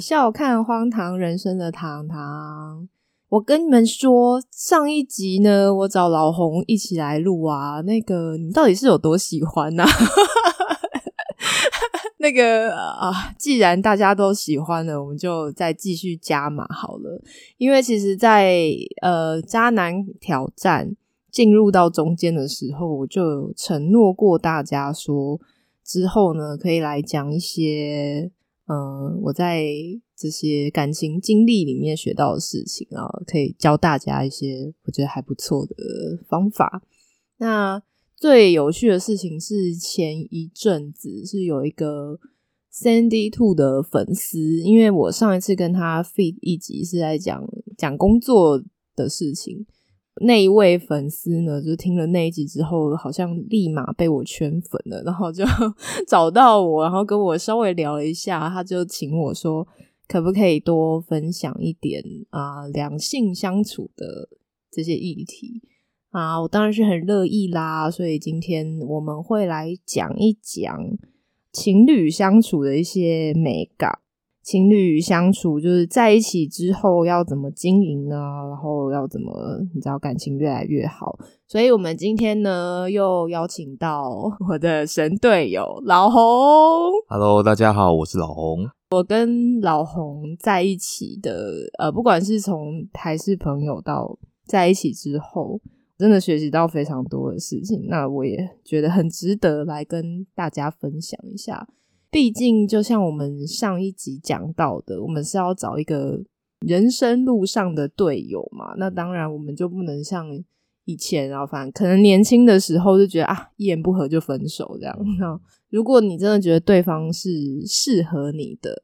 笑看荒唐人生的糖糖。我跟你们说，上一集呢，我找老洪一起来录啊。那个，你到底是有多喜欢呢？那个啊，既然大家都喜欢了，我们就再继续加码好了。因为其实，在呃渣男挑战进入到中间的时候，我就承诺过大家说，之后呢可以来讲一些。嗯，我在这些感情经历里面学到的事情啊，可以教大家一些我觉得还不错的方法。那最有趣的事情是，前一阵子是有一个 Sandy Two 的粉丝，因为我上一次跟他 feed 一集是在讲讲工作的事情。那一位粉丝呢，就听了那一集之后，好像立马被我圈粉了，然后就 找到我，然后跟我稍微聊了一下，他就请我说，可不可以多分享一点啊，两性相处的这些议题啊？我当然是很乐意啦，所以今天我们会来讲一讲情侣相处的一些美感。情侣相处就是在一起之后要怎么经营呢？然后要怎么你知道感情越来越好？所以我们今天呢又邀请到我的神队友老红。Hello，大家好，我是老红。我跟老红在一起的，呃，不管是从还是朋友到在一起之后，真的学习到非常多的事情。那我也觉得很值得来跟大家分享一下。毕竟，就像我们上一集讲到的，我们是要找一个人生路上的队友嘛。那当然，我们就不能像以前，然后反正可能年轻的时候就觉得啊，一言不合就分手这样。那如果你真的觉得对方是适合你的，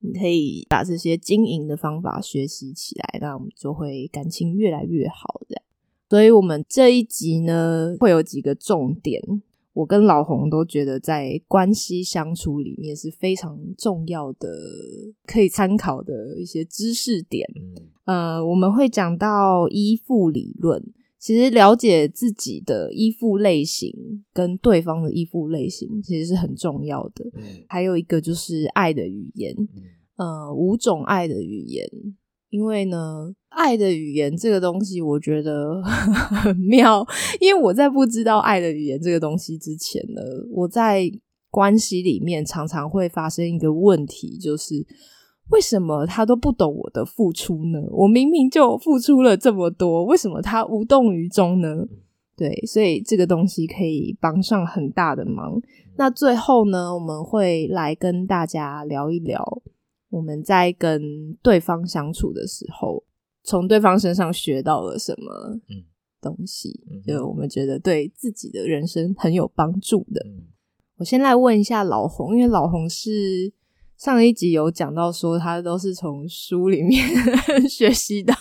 你可以把这些经营的方法学习起来，那我们就会感情越来越好这样。所以，我们这一集呢，会有几个重点。我跟老洪都觉得，在关系相处里面是非常重要的，可以参考的一些知识点。呃，我们会讲到依附理论，其实了解自己的依附类型跟对方的依附类型，其实是很重要的。还有一个就是爱的语言，呃，五种爱的语言。因为呢，爱的语言这个东西，我觉得 很妙。因为我在不知道爱的语言这个东西之前呢，我在关系里面常常会发生一个问题，就是为什么他都不懂我的付出呢？我明明就付出了这么多，为什么他无动于衷呢？对，所以这个东西可以帮上很大的忙。那最后呢，我们会来跟大家聊一聊。我们在跟对方相处的时候，从对方身上学到了什么东西？就我们觉得对自己的人生很有帮助的。我先来问一下老红，因为老红是上一集有讲到说，他都是从书里面 学习到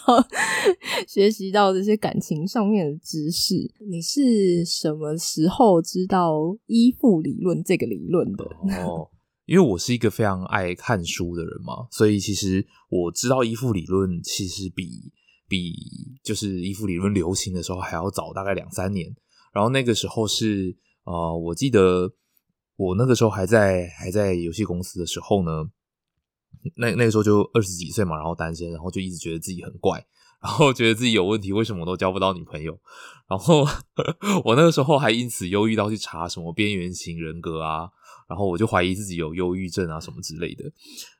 学习到这些感情上面的知识。你是什么时候知道依附理论这个理论的？哦。因为我是一个非常爱看书的人嘛，所以其实我知道依附理论其实比比就是依附理论流行的时候还要早大概两三年。然后那个时候是呃，我记得我那个时候还在还在游戏公司的时候呢，那那个时候就二十几岁嘛，然后单身，然后就一直觉得自己很怪，然后觉得自己有问题，为什么都交不到女朋友？然后 我那个时候还因此忧郁到去查什么边缘型人格啊。然后我就怀疑自己有忧郁症啊什么之类的，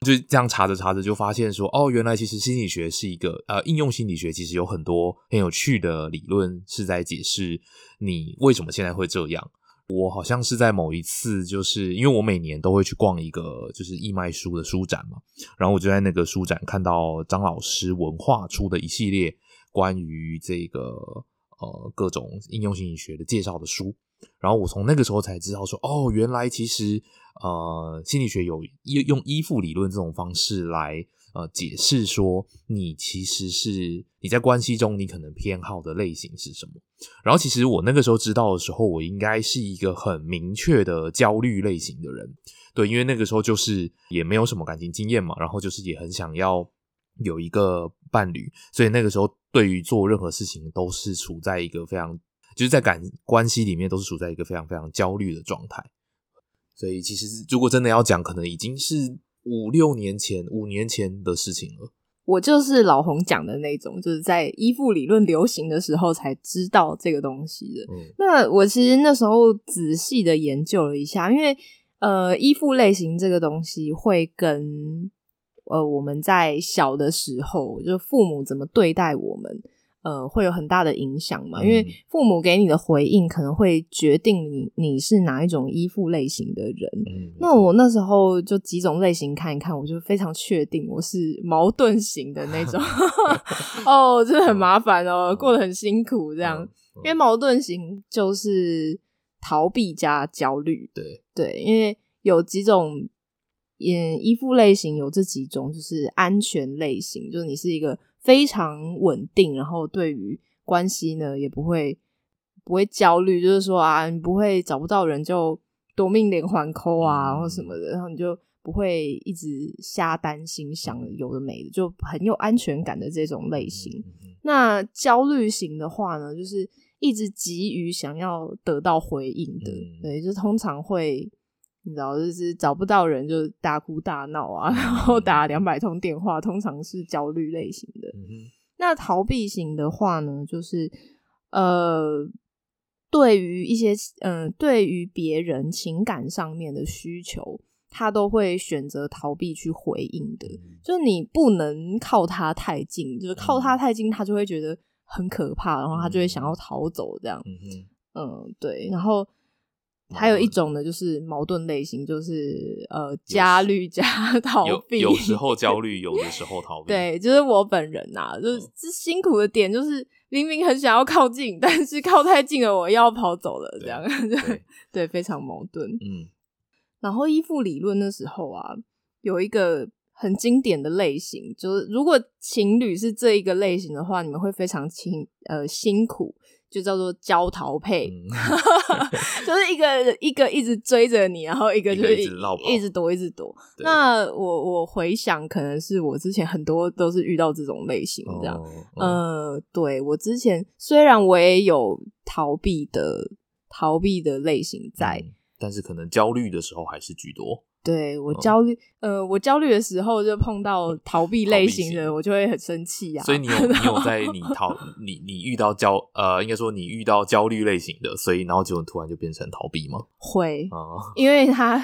就这样查着查着就发现说，哦，原来其实心理学是一个呃应用心理学，其实有很多很有趣的理论是在解释你为什么现在会这样。我好像是在某一次，就是因为我每年都会去逛一个就是义卖书的书展嘛，然后我就在那个书展看到张老师文化出的一系列关于这个呃各种应用心理学的介绍的书。然后我从那个时候才知道说，哦，原来其实呃心理学有用依附理论这种方式来呃解释说，你其实是你在关系中你可能偏好的类型是什么。然后其实我那个时候知道的时候，我应该是一个很明确的焦虑类型的人，对，因为那个时候就是也没有什么感情经验嘛，然后就是也很想要有一个伴侣，所以那个时候对于做任何事情都是处在一个非常。就是在感关系里面都是处在一个非常非常焦虑的状态，所以其实如果真的要讲，可能已经是五六年前、五年前的事情了。我就是老洪讲的那种，就是在依附理论流行的时候才知道这个东西的。嗯那我其实那时候仔细的研究了一下，因为呃，依附类型这个东西会跟呃我们在小的时候，就父母怎么对待我们，呃，会有很大的影响嘛。因为嗯父母给你的回应可能会决定你你是哪一种依附类型的人。嗯，那我那时候就几种类型看一看，我就非常确定我是矛盾型的那种。哦，这很麻烦哦，过得很辛苦这样。嗯因为矛盾型就是逃避加焦虑，对，对，因为有几种，嗯，依附类型有这几种，就是安全类型，就是你是一个非常稳定，然后对于关系呢也不会不会焦虑，就是说啊，你不会找不到人就夺命连环扣啊，嗯或什么的，然后你就不会一直瞎担心想有的没的，就很有安全感的这种类型。那焦虑型的话呢，就是一直急于想要得到回应的，嗯对，就通常会你知道，就是找不到人就大哭大闹啊，然后打两百通电话，通常是焦虑类型的。嗯那逃避型的话呢，就是呃，对于一些嗯、呃对于别人情感上面的需求，他都会选择逃避去回应的。嗯就是你不能靠他太近，就是靠他太近，他就会觉得很可怕，然后他就会想要逃走这样。嗯，对。然后还有一种呢，就是矛盾类型，就是呃焦虑加 逃避，有时候焦虑，有的时候逃 避。对，就是我本人呐、就是辛苦的点，就是明明很想要靠近，但是靠太近了，我要跑走了，这样 对对对，非常矛盾。嗯然后依附理论的时候啊，有一个很经典的类型，就是如果情侣是这一个类型的话，你们会非常辛呃辛苦，就叫做焦桃配，嗯，就是一个一个一直追着你，然后一个就是一一直一直躲，一直躲。那我我回想，可能是我之前很多都是遇到这种类型这样。哦嗯呃，对我之前虽然我也有逃避的逃避的类型在，嗯但是可能焦虑的时候还是居多。对我焦虑，呃，我焦虑的时候就碰到逃避类型的，我就会很生气呀、所以你有你有在你逃你你遇到焦呃，应该说你遇到焦虑类型的，所以然后结果突然就变成逃避吗？会，哦、因为他，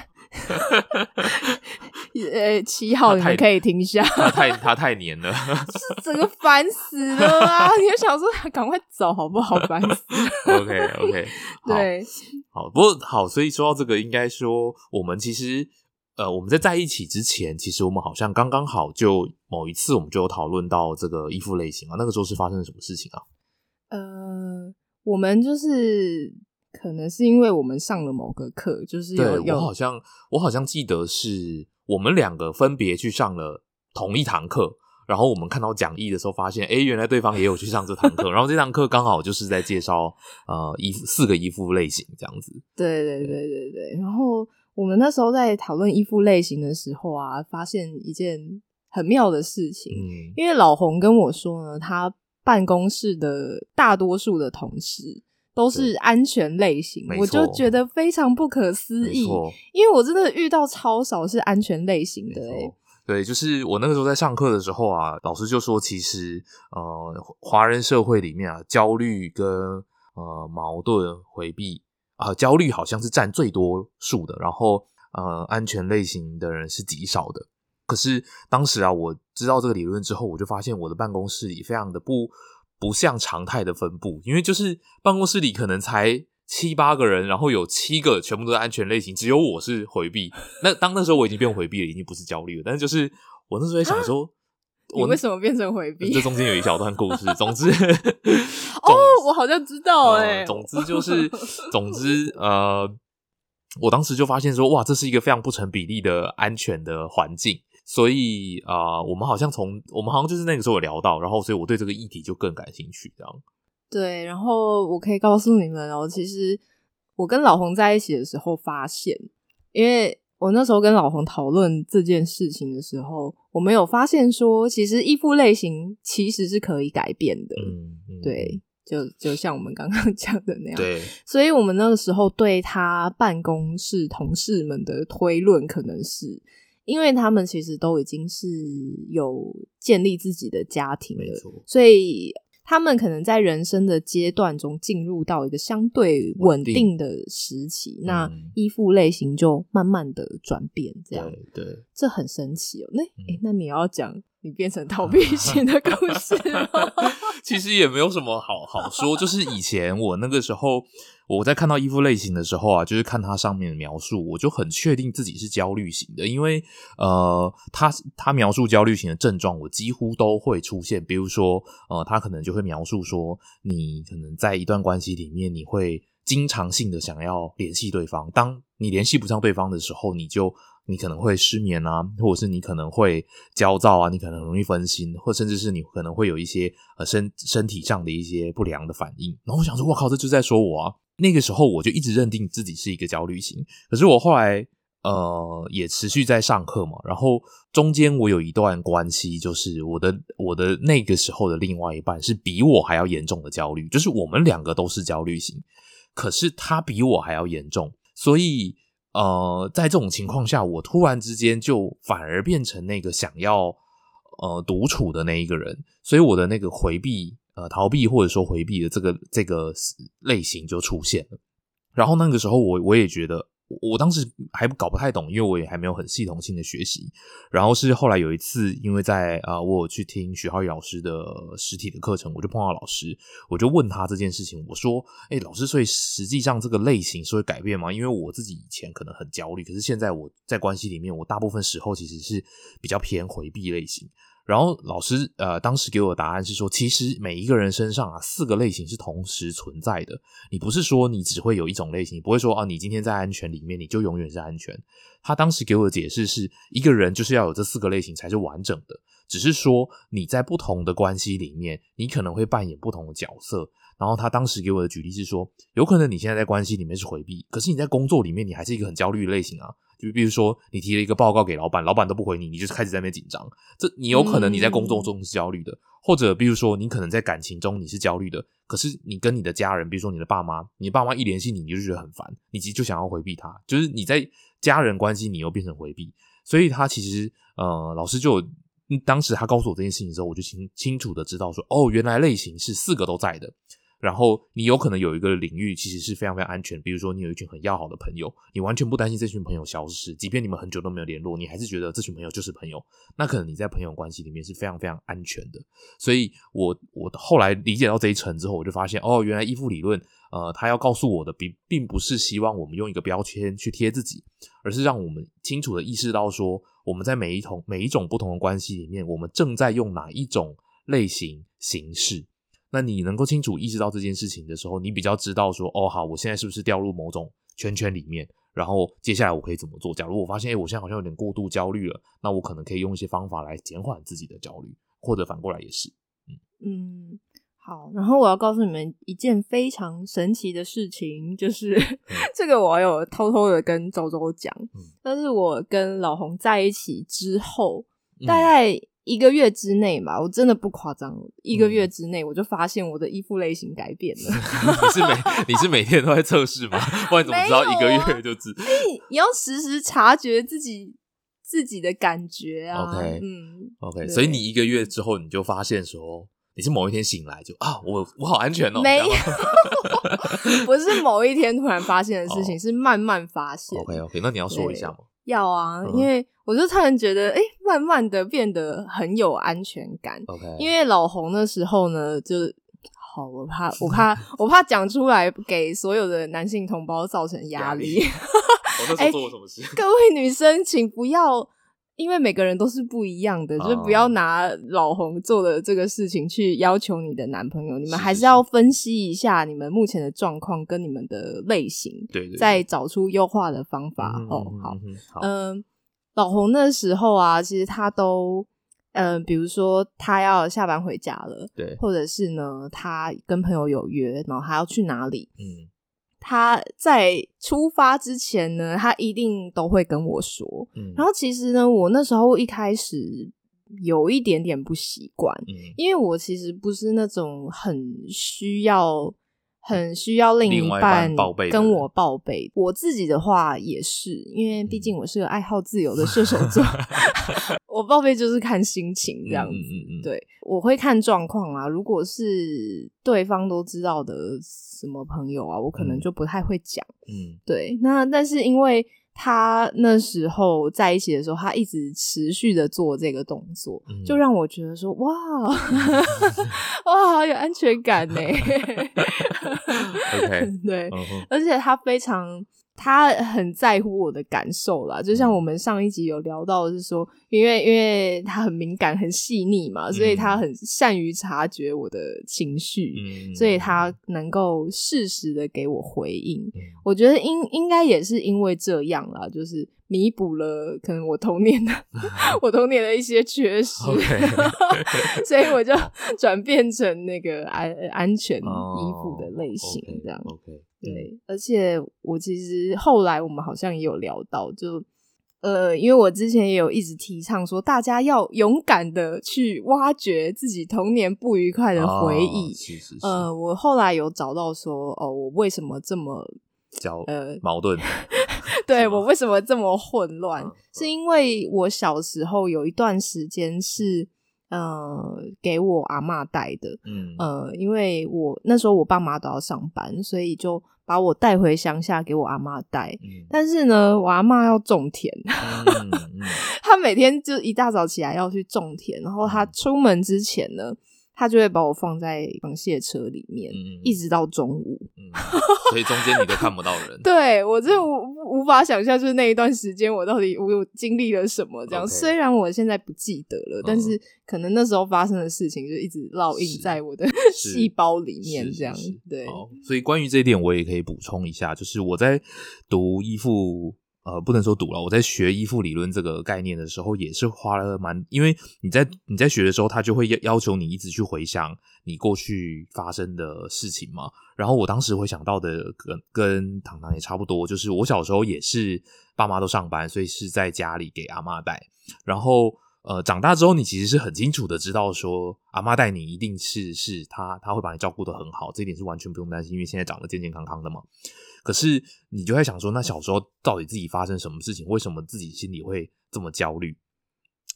呃，七号你们可以停下，他太 他太黏了。整个烦死了啊！你就想说赶快走好不好？烦死，OK OK，对，好，不过好，所以说到这个，应该说我们其实呃，我们在在一起之前，其实我们好像刚刚好就某一次我们就有讨论到这个依附类型啊，那个时候是发生了什么事情啊？呃，我们就是可能是因为我们上了某个课，就是有对我有好像我好像记得是我们两个分别去上了同一堂课。然后我们看到讲义的时候，发现，哎，原来对方也有去上这堂课。然后这堂课刚好就是在介绍呃依附四个衣服类型这样子。对对对对对。然后我们那时候在讨论衣服类型的时候啊，发现一件很妙的事情，嗯，因为老洪跟我说呢，他办公室的大多数的同事都是安全类型没，我就错觉得非常不可思议，错，因为我真的遇到超少是安全类型的、对，就是我那个时候在上课的时候啊，老师就说，其实呃，华人社会里面啊，焦虑跟呃矛盾回避啊、焦虑好像是占最多数的，然后呃，安全类型的人是极少的。可是当时啊，我知道这个理论之后，我就发现我的办公室里非常的不不像常态的分布，因为就是办公室里可能才七八个人，然后有七个全部都是安全类型，只有我是回避。那当那时候我已经变回避了，已经不是焦虑了，但是就是我那时候在想说，你我为什么变成回避？这中间有一小段故事。总之，哦，我好像知道哎、呃总之就是，总之呃，我当时就发现说，哇，这是一个非常不成比例的安全的环境。所以啊、呃我们好像从我们好像就是那个时候有聊到，然后所以我对这个议题就更感兴趣，这样。对，然后我可以告诉你们哦，其实我跟老洪在一起的时候发现，因为我那时候跟老洪讨论这件事情的时候，我们有发现说，其实依附类型其实是可以改变的。嗯，嗯对，就就像我们刚刚 讲的那样。对，所以我们那个时候对他办公室同事们的推论，可能是因为他们其实都已经是有建立自己的家庭了，所以他们可能在人生的阶段中进入到一个相对稳定的时期，那嗯依附类型就慢慢的转变，这样对对。这很神奇哦。那嗯诶，那你要讲你变成逃避 型的故事吗？其实也没有什么好好说，就是以前我那个时候我在看到依附类型的时候啊，就是看它上面的描述，我就很确定自己是焦虑型的，因为呃，他他描述焦虑型的症状，我几乎都会出现，比如说呃，他可能就会描述说，你可能在一段关系里面，你会经常性的想要联系对方，当你联系不上对方的时候，你就你可能会失眠啊，或者是你可能会焦躁啊，你可能容易分心，或甚至是你可能会有一些呃身身体上的一些不良的反应。然后我想说，我靠，这就在说我啊！那个时候我就一直认定自己是一个焦虑型，可是我后来呃也持续在上课嘛，然后中间我有一段关系，就是我的我的那个时候的另外一半是比我还要严重的焦虑，就是我们两个都是焦虑型，可是他比我还要严重，所以呃，在这种情况下，我突然之间就反而变成那个想要呃独处的那一个人，所以我的那个回避呃逃避或者说回避的这个这个类型就出现了。然后那个时候我我也觉得。我当时还搞不太懂，因为我也还没有很系统性的学习。然后是后来有一次，因为在啊、我去听徐浩宇老师的实体的课程，我就碰到老师，我就问他这件事情，我说：“哎、老师，所以实际上这个类型是会改变吗？因为我自己以前可能很焦虑，可是现在我在关系里面，我大部分时候其实是比较偏回避类型。然后老师呃当时给我的答案是说，其实每一个人身上啊四个类型是同时存在的。你不是说你只会有一种类型，你不会说啊你今天在安全里面你就永远是安全。他当时给我的解释是，一个人就是要有这四个类型才是完整的，只是说你在不同的关系里面，你可能会扮演不同的角色。然后他当时给我的举例是说，有可能你现在在关系里面是回避，可是你在工作里面你还是一个很焦虑的类型啊。就比如说你提了一个报告给老板，老板都不回你，你就是开始在那边紧张。这你有可能你在工作中是焦虑的，或者比如说你可能在感情中你是焦虑的，可是你跟你的家人，比如说你的爸妈，你爸妈一联系你，你就觉得很烦，你其实就想要回避他，就是你在家人关系你又变成回避，所以他其实呃，老师就当时他告诉我这件事情之后，我就清清楚的知道说，哦，原来类型是四个都在的。然后你有可能有一个领域其实是非常非常安全，比如说你有一群很要好的朋友，你完全不担心这群朋友消失，即便你们很久都没有联络，你还是觉得这群朋友就是朋友，那可能你在朋友关系里面是非常非常安全的。所以我我后来理解到这一层之后，我就发现哦，原来依附理论，呃，他要告诉我的并并不是希望我们用一个标签去贴自己，而是让我们清楚的意识到说，我们在每一同每一种不同的关系里面，我们正在用哪一种类型形式。那你能够清楚意识到这件事情的时候，你比较知道说，哦，好，我现在是不是掉入某种圈圈里面？然后接下来我可以怎么做？假如我发现，哎，我现在好像有点过度焦虑了，那我可能可以用一些方法来减缓自己的焦虑，或者反过来也是。嗯，好。然后我要告诉你们一件非常神奇的事情，就是、这个我有偷偷的跟周周讲，嗯但是我跟老红在一起之后，嗯大概一个月之内吧，我真的不夸张，一个嗯月之内我就发现我的衣服类型改变了。你是每你是每天都在测试吗？不然怎么知道一个月就知？你你要时时察觉自己自己的感觉啊。OK 嗯，OK，所以你一个月之后，你就发现说，你是某一天醒来就啊，我我好安全哦。没 有不是某一天突然发现的事情，哦是慢慢发现。OK OK，那你要说一下吗？要啊，嗯因为我就突然觉得，哎、慢慢的变得很有安全感。OK，因为老红的时候呢，就好，我怕，我 怕，我怕讲出来给所有的男性同胞造成压力。我 那时哎候做了什么事？各位女生，请不要。因为每个人都是不一样的，就是不要哦。拿老红做的这个事情去要求你的男朋友。你们还是要分析一下你们目前的状况跟你们的类型，对对对，再找出优化的方法。嗯哦，好，嗯，老红那时候啊，其实他都，嗯、比如说他要下班回家了，对，或者是呢，他跟朋友有约，然后他要去哪里，嗯他在出发之前呢，他一定都会跟我说。嗯，然后其实呢，我那时候一开始有一点点不习惯，嗯因为我其实不是那种很需要。很需要另一半半报备跟我报备。我自己的话也是，因为毕竟我是个爱好自由的射手座，我报备就是看心情这样子。嗯嗯嗯，对，我会看状况啊。如果是对方都知道的什么朋友啊，我可能嗯就不太会讲。嗯对，那但是因为他那时候在一起的时候，他一直持续的做这个动作，嗯就让我觉得说，哇 哇，好有安全感呢。OK，对，而且他非常。他很在乎我的感受啦，就像我们上一集有聊到，是说，因为因为他很敏感、很细腻嘛，所以他很善于察觉我的情绪，嗯，所以他能够适时的给我回应。嗯我觉得应应该也是因为这样啦，就是弥补了可能我童年的 我童年的一些缺失 所以我就转变成那个安安全哦衣服的类型这样。对，而且我其实后来我们好像也有聊到，就呃，因为我之前也有一直提倡说，大家要勇敢的去挖掘自己童年不愉快的回忆。哦是是是，呃，我后来有找到说，哦，我为什么这么交呃，矛盾，对我为什么这么混乱？嗯是因为我小时候有一段时间是呃给我阿妈带的，嗯呃，因为我那时候我爸妈都要上班，所以就把我带回乡下给我阿妈带。嗯但是呢，我阿妈要种田，她每天就一大早起来要去种田，然后她出门之前呢，她就会把我放在螃蟹车里面，嗯一直到中午。嗯，所以中间你都看不到人，对我真的无无法想象，就是那一段时间我到底我有经历了什么。这样虽然我现在不记得了，但是可能那时候发生的事情就一直烙印在我的是 细胞里面，这样对。所以关于这一点，我也可以补充一下，就是我在读依附，呃，不能说读了，我在学依附理论这个概念的时候，也是花了蛮，因为你在你在学的时候，他就会要要求你一直去回想你过去发生的事情嘛。然后我当时会想到的跟跟糖糖也差不多，就是我小时候也是爸妈都上班，所以是在家里给阿妈带，然后。呃，长大之后，你其实是很清楚的知道说，阿妈带你一定是是她，她会把你照顾的很好，这一点是完全不用担心，因为现在长得健健康康的嘛。可是你就在想说，那小时候到底自己发生什么事情？为什么自己心里会这么焦虑？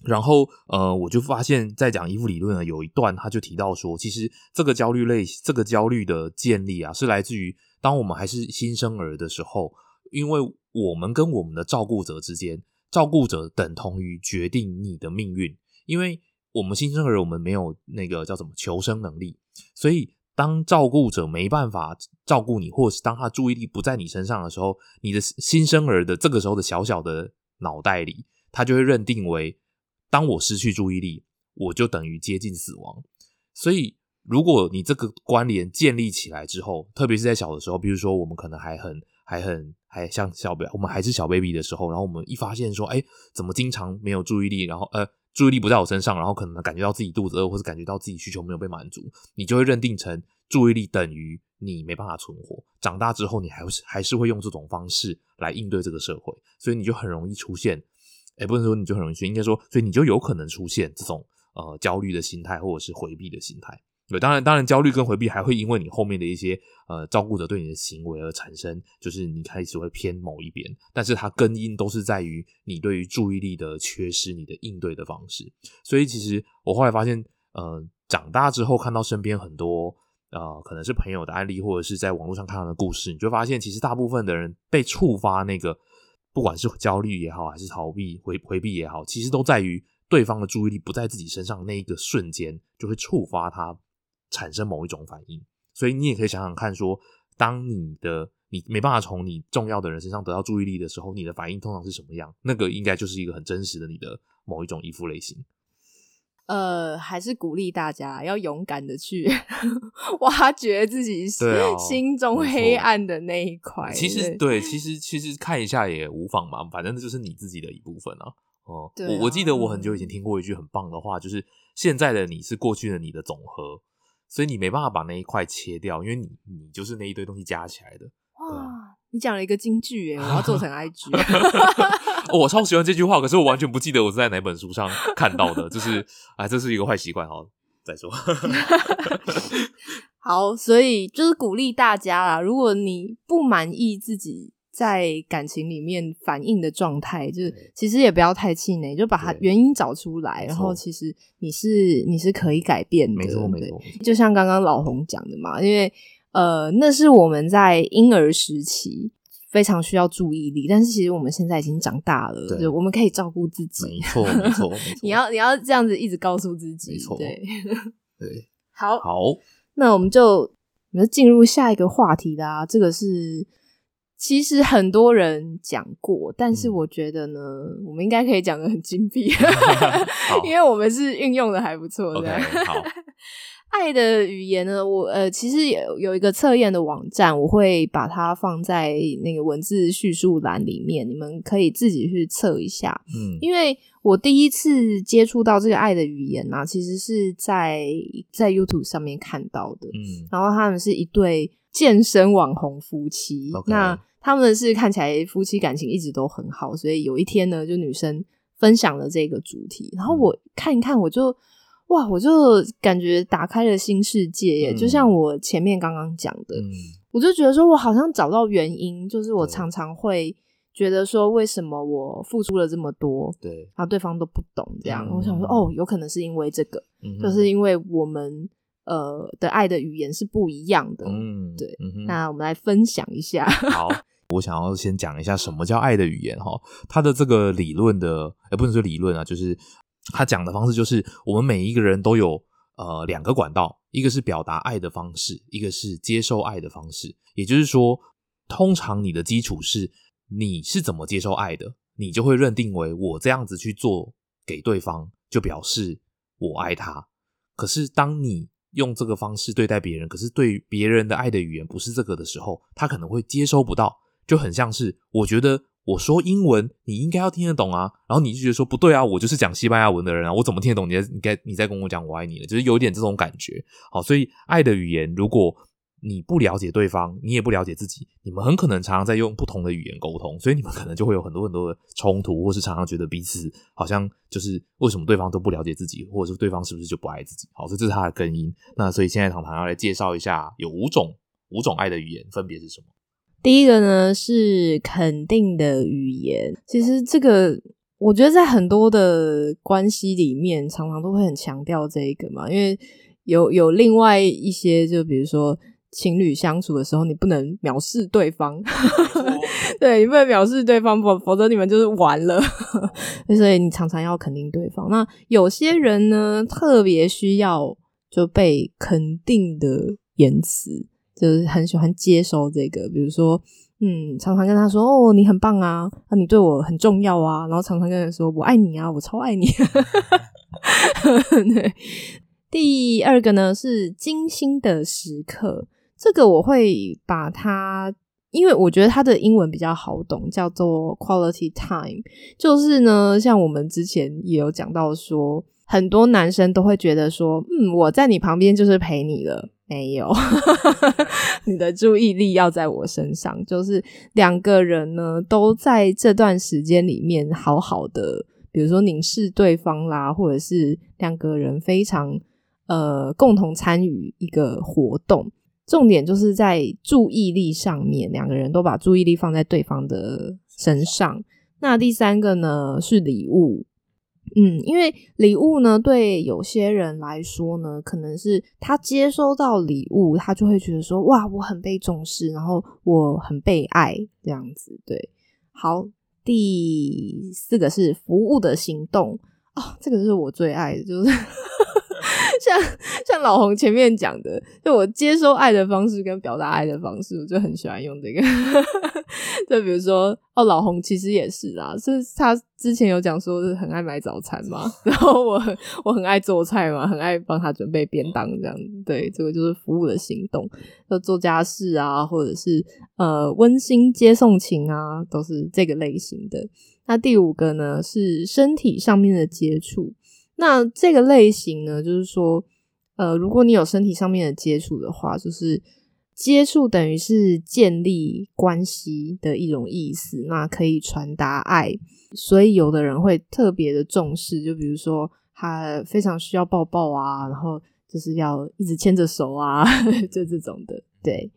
然后呃，我就发现，在讲依附理论呢，有一段他就提到说，其实这个焦虑类，这个焦虑的建立啊，是来自于当我们还是新生儿的时候，因为我们跟我们的照顾者之间，照顾者等同于决定你的命运，因为我们新生儿我们没有那个叫什么求生能力，所以当照顾者没办法照顾你，或者是当他注意力不在你身上的时候，你的新生儿的这个时候的小小的脑袋里，他就会认定为，当我失去注意力，我就等于接近死亡。所以，如果你这个关联建立起来之后，特别是在小的时候，比如说我们可能还很、还很、还像小 baby，我们还是小 baby 的时候，然后我们一发现说，哎，怎么经常没有注意力，然后呃。注意力不在我身上，然后可能感觉到自己肚子饿，或是感觉到自己需求没有被满足，你就会认定成注意力等于你没办法存活。长大之后，你还是还是会用这种方式来应对这个社会，所以你就很容易出现，哎，不能说你就很容易出现，应该说，所以你就有可能出现这种呃焦虑的心态，或者是回避的心态。对，当然，当然，焦虑跟回避还会因为你后面的一些呃照顾者对你的行为而产生，就是你开始会偏某一边，但是它根因都是在于你对于注意力的缺失，你的应对的方式。所以其实我后来发现，呃，长大之后看到身边很多呃可能是朋友的案例，或者是在网络上看到的故事，你就发现其实大部分的人被触发那个，不管是焦虑也好，还是逃避回回避也好，其实都在于对方的注意力不在自己身上那一个瞬间，就会触发他。产生某一种反应，所以你也可以想想看说，说当你的你没办法从你重要的人身上得到注意力的时候，你的反应通常是什么样？那个应该就是一个很真实的你的某一种依附类型。呃，还是鼓励大家要勇敢的去 挖掘自己心中黑暗的那一块。其实对，其实其实看一下也无妨嘛，反正那就是你自己的一部分啊。哦、我我记得我很久以前听过一句很棒的话，就是现在的你是过去的你的总和，所以你没办法把那一块切掉，因为你你就是那一堆东西加起来的。哇，你讲了一个金句耶，我要做成 IG。哦我超喜欢这句话，可是我完全不记得我是在哪本书上看到的，就是啊，这是一个坏习惯哦。再说。好，所以就是鼓励大家啦。如果你不满意自己在感情里面反应的状态，就是其实也不要太气馁，就把它原因找出来，然后其实你是你是可以改变的，没错，没。错，就像刚刚老洪讲的嘛，因为呃，那是我们在婴儿时期非常需要注意力，但是其实我们现在已经长大了，对。就我们可以照顾自己。没错，没错，没 错。你要你要这样子一直告诉自己，没错对，对，好，好，那我们就我们就进入下一个话题啦。这个是其实很多人讲过，但是嗯。我觉得呢，我们应该可以讲的很精辟，因为我们是运用的还不错的。，OK，好，爱的语言呢，我呃其实有有一个测验的网站，我会把它放在那个文字叙述栏里面，你们可以自己去测一下。嗯，因为我第一次接触到这个爱的语言啊，其实是在在 YouTube 上面看到的。嗯，然后他们是一对健身网红夫妻那他们是看起来夫妻感情一直都很好，所以有一天呢，就女生分享了这个主题，然后嗯我看一看，我就哇，我就感觉打开了新世界耶！嗯就像我前面刚刚讲的，嗯，我就觉得说我好像找到原因，就是我常常会觉得说，为什么我付出了这么多，对，然后对方都不懂这样？嗯我想说，哦，有可能是因为这个，嗯就是因为我们呃的爱的语言是不一样的。嗯，对嗯，那我们来分享一下。好，我想要先讲一下什么叫爱的语言哈。它的这个理论的，也不能说理论啊，就是他讲的方式，就是我们每一个人都有呃两个管道，一个是表达爱的方式，一个是接受爱的方式。也就是说，通常你的基础是你是怎么接受爱的，你就会认定为我这样子去做给对方，就表示我爱他。可是当你用这个方式对待别人，可是对别人的爱的语言不是这个的时候，他可能会接收不到，就很像是我觉得我说英文你应该要听得懂啊，然后你就觉得说不对啊，我就是讲西班牙文的人啊，我怎么听得懂你你该你在跟我讲我爱你了，就是有点这种感觉。好，所以爱的语言，如果你不了解对方，你也不了解自己，你们很可能常常在用不同的语言沟通，所以你们可能就会有很多很多的冲突，或是常常觉得彼此好像就是为什么对方都不了解自己，或者是对方是不是就不爱自己？好，所以这是它的根因。那所以现在糖糖要来介绍一下，有五种五种爱的语言分别是什么？第一个呢是肯定的语言，其实这个我觉得在很多的关系里面，常常都会很强调这一个嘛，因为有有另外一些，就比如说。情侣相处的时候，你不能藐视对方，对你不能藐视对方，否否则你们就是完了。所以你常常要肯定对方。那有些人呢，特别需要就被肯定的言辞，就是很喜欢接收这个，比如说，嗯，常常跟他说：“哦，你很棒啊，啊，你对我很重要啊。”然后常常跟人说：“我爱你啊，我超爱你。”对。第二个呢是精心的时刻，这个我会把它，因为我觉得它的英文比较好懂，叫做 quality time。就是呢，像我们之前也有讲到说，很多男生都会觉得说，嗯，我在你旁边就是陪你了。没有，你的注意力要在我身上。就是两个人呢，都在这段时间里面好好的，比如说凝视对方啦，或者是两个人非常呃共同参与一个活动。重点就是在注意力上面，两个人都把注意力放在对方的身上。那第三个呢是礼物。嗯，因为礼物呢，对有些人来说呢，可能是他接收到礼物，他就会觉得说，哇，我很被重视，然后我很被爱，这样子。对，好，第四个是服务的行动哦，这个是我最爱的，就是 像像老洪前面讲的，就我接收爱的方式跟表达爱的方式，我就很喜欢用这个。就比如说，哦，老洪其实也是啦，是他之前有讲说是很爱买早餐嘛，然后我很我很爱做菜嘛，很爱帮他准备便当这样。对，这个就是服务的行动，就做家事啊，或者是呃温馨接送情啊，都是这个类型的。那第五个呢是身体上面的接触。那这个类型呢，就是说，呃，如果你有身体上面的接触的话，就是接触等于是建立关系的一种意思，那可以传达爱，所以有的人会特别的重视，就比如说他非常需要抱抱啊，然后就是要一直牵着手啊，就这种的。对，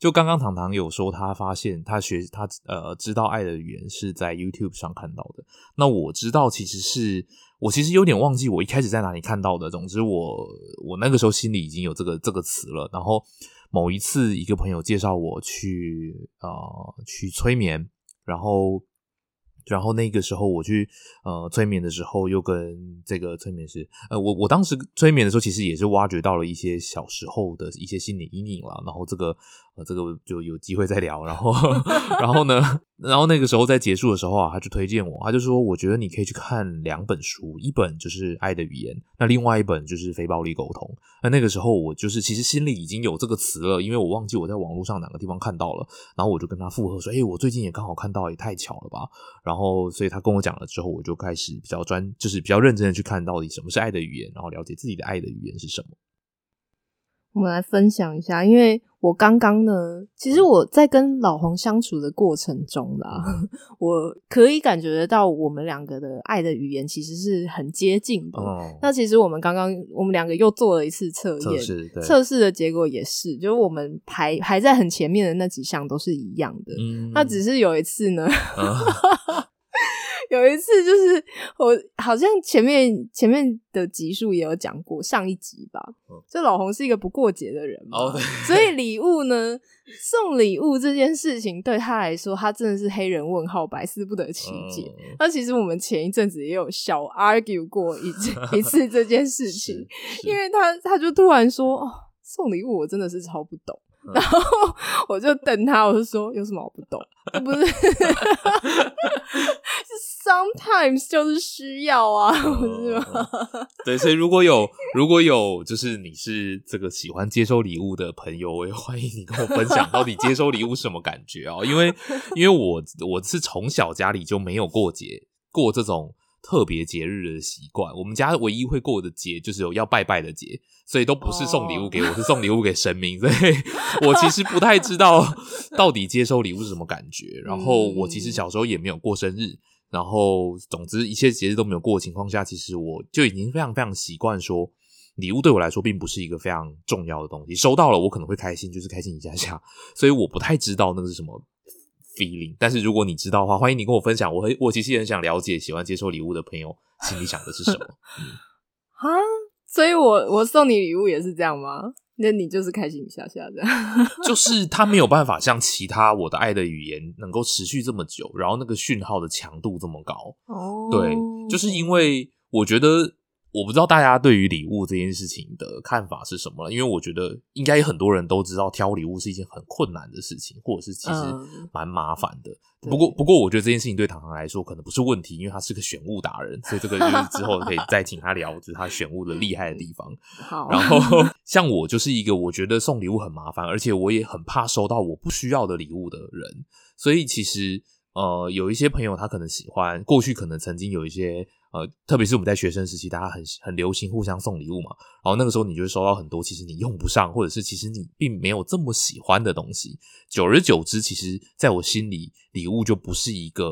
就刚刚糖糖有说，他发现他学他呃知道爱的语言是在 YouTube 上看到的。那我知道，其实是我其实有点忘记我一开始在哪里看到的。总之，我我那个时候心里已经有这个这个词了。然后某一次，一个朋友介绍我去呃去催眠，然后。然后那个时候我去呃催眠的时候，又跟这个催眠师呃，我我当时催眠的时候，其实也是挖掘到了一些小时候的一些心理阴影了。然后这个呃这个就有机会再聊。然后 然后呢，然后那个时候在结束的时候啊，他就推荐我，他就说我觉得你可以去看两本书，一本就是《爱的语言》，那另外一本就是《非暴力沟通》。那那个时候我就是其实心里已经有这个词了，因为我忘记我在网络上哪个地方看到了，然后我就跟他附和说：“哎，我最近也刚好看到，也太巧了吧。”然后，所以他跟我讲了之后，我就开始比较专，就是比较认真的去看到底什么是爱的语言，然后了解自己的爱的语言是什么。我们来分享一下，因为我刚刚呢，其实我在跟老黄相处的过程中啦，我可以感觉得到我们两个的爱的语言其实是很接近的。那其实我们刚刚我们两个又做了一次测验，测试的结果也是，就是我们排排在很前面的那几项都是一样的。那只是有一次呢。有一次，就是我好像前面前面的集数也有讲过，上一集吧。就老洪是一个不过节的人嘛，所以礼物呢，送礼物这件事情对他来说，他真的是黑人问号，百思不得其解。那其实我们前一阵子也有小 argue 过一次一次这件事 情，因为他他就突然说，哦，送礼物我真的是超不懂。然后我就等他，我就说有什么我不懂？不是，是 sometimes 就是需要啊，不是吗？对，所以如果有如果有就是你是这个喜欢接收礼物的朋友，我也欢迎你跟我分享到底接收礼物什么感觉啊？因为因为我我是从小家里就没有过节过这种。特别节日的习惯，我们家唯一会过的节就是有要拜拜的节，所以都不是送礼物给我，是送礼物给神明。所以 我其实不太知道到底接收礼物是什么感觉。然后我其实小时候也没有过生日，然后总之一切节日都没有过的情况下，其实我就已经非常非常习惯说，礼物对我来说并不是一个非常重要的东西。收到了我可能会开心，就是开心一下下，所以我不太知道那个是什么。feeling，但是如果你知道的话，欢迎你跟我分享。我很我其实也很想了解喜欢接受礼物的朋友心里想的是什么。啊，所以我我送你礼物也是这样吗？那你就是开心一下下这样，就是他没有办法像其他我的爱的语言能够持续这么久，然后那个讯号的强度这么高。哦，对，就是因为我觉得。我不知道大家对于礼物这件事情的看法是什么了，因为我觉得应该很多人都知道挑礼物是一件很困难的事情，或者是其实蛮麻烦的。不过，不过我觉得这件事情对糖糖来说可能不是问题，因为他是个选物达人，所以这个就是之后可以再请他聊，就是他选物的厉害的地方。好，然后像我就是一个我觉得送礼物很麻烦，而且我也很怕收到我不需要的礼物的人，所以其实呃，有一些朋友他可能喜欢，过去可能曾经有一些。呃，特别是我们在学生时期，大家很很流行互相送礼物嘛。然后那个时候，你就会收到很多其实你用不上，或者是其实你并没有这么喜欢的东西。久而久之，其实在我心里，礼物就不是一个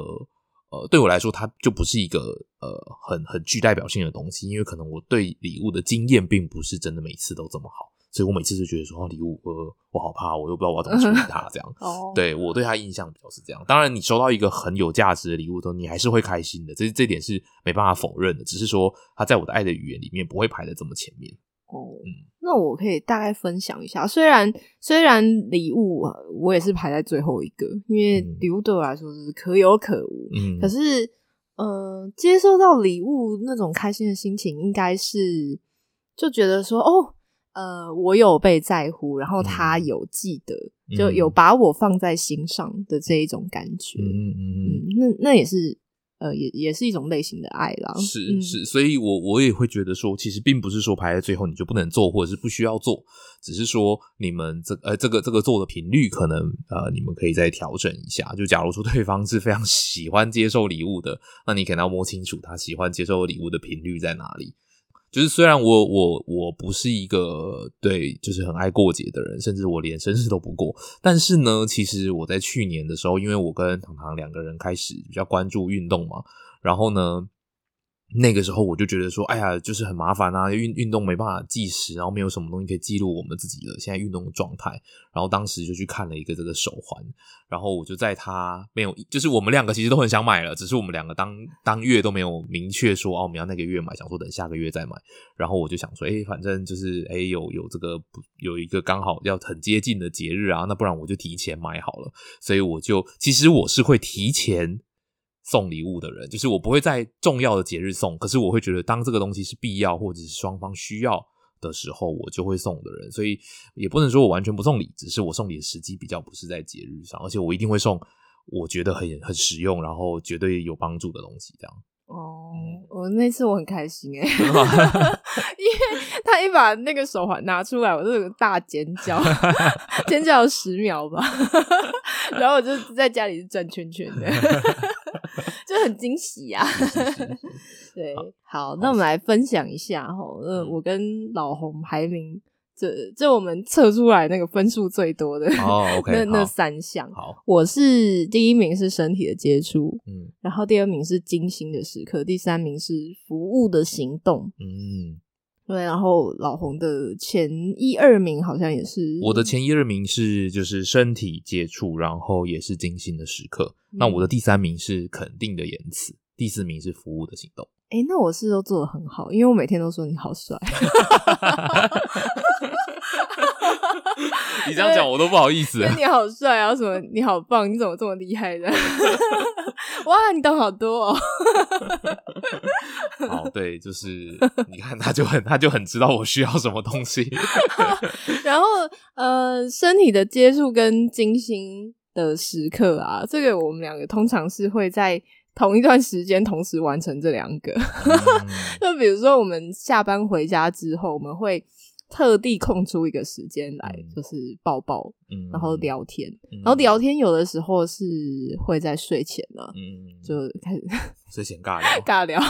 呃，对我来说，它就不是一个呃很很具代表性的东西。因为可能我对礼物的经验，并不是真的每次都这么好。所以我每次就觉得说礼物，呃，我好怕，我又不知道我要怎么处理它，这样。哦，对我对他印象比较是这样。当然，你收到一个很有价值的礼物，都你还是会开心的，这这点是没办法否认的。只是说，他在我的爱的语言里面不会排在这么前面。哦，嗯，那我可以大概分享一下。虽然虽然礼物我也是排在最后一个，因为礼物对我来说是可有可无。嗯，可是，呃，接收到礼物那种开心的心情，应该是就觉得说，哦。呃，我有被在乎，然后他有记得，就有把我放在心上的这一种感觉。嗯嗯嗯，那那也是，呃，也也是一种类型的爱啦。是是，所以我我也会觉得说，其实并不是说排在最后你就不能做，或者是不需要做，只是说你们这呃这个这个做的频率可能呃你们可以再调整一下。就假如说对方是非常喜欢接受礼物的，那你可能要摸清楚他喜欢接受礼物的频率在哪里。就是虽然我我我不是一个对就是很爱过节的人，甚至我连生日都不过，但是呢，其实我在去年的时候，因为我跟糖糖两个人开始比较关注运动嘛，然后呢，那个时候我就觉得说，哎呀，就是很麻烦啊，运运动没办法计时，然后没有什么东西可以记录我们自己的现在运动的状态。然后当时就去看了一个这个手环，然后我就在它没有，就是我们两个其实都很想买了，只是我们两个当当月都没有明确说哦，我们要那个月买，想说等下个月再买。然后我就想说，哎，反正就是哎有有这个有一个刚好要很接近的节日啊，那不然我就提前买好了。所以我就其实我是会提前。送礼物的人，就是我不会在重要的节日送，可是我会觉得当这个东西是必要或者是双方需要的时候，我就会送的人。所以也不能说我完全不送礼，只是我送礼的时机比较不是在节日上，而且我一定会送我觉得很很实用，然后绝对有帮助的东西。这样哦，我那次我很开心哎，因为他一把那个手环拿出来，我就有大尖叫，尖叫十秒吧，然后我就在家里是转圈圈的。就很惊喜呀，对，好，那我们来分享一下哈，呃，我跟老红排名，这这我们测出来那个分数最多的哦，OK，那那三项，好，我是第一名是身体的接触，嗯，然后第二名是精心的时刻，第三名是服务的行动，嗯。对，然后老红的前一二名好像也是我的前一二名是就是身体接触，然后也是精心的时刻。那我的第三名是肯定的言辞，第四名是服务的行动。哎，那我是都做的很好，因为我每天都说你好帅。你这样讲我都不好意思。你好帅啊！什么？你好棒！你怎么这么厉害的？哇，你懂好多哦。好，对，就是你看，他就很，他就很知道我需要什么东西。然后，呃，身体的接触跟精心的时刻啊，这个我们两个通常是会在同一段时间同时完成这两个。就比如说，我们下班回家之后，我们会。特地空出一个时间来，就是抱抱，然后聊天，然后聊天有的时候是会在睡前呢，就开始 睡前尬聊，尬聊，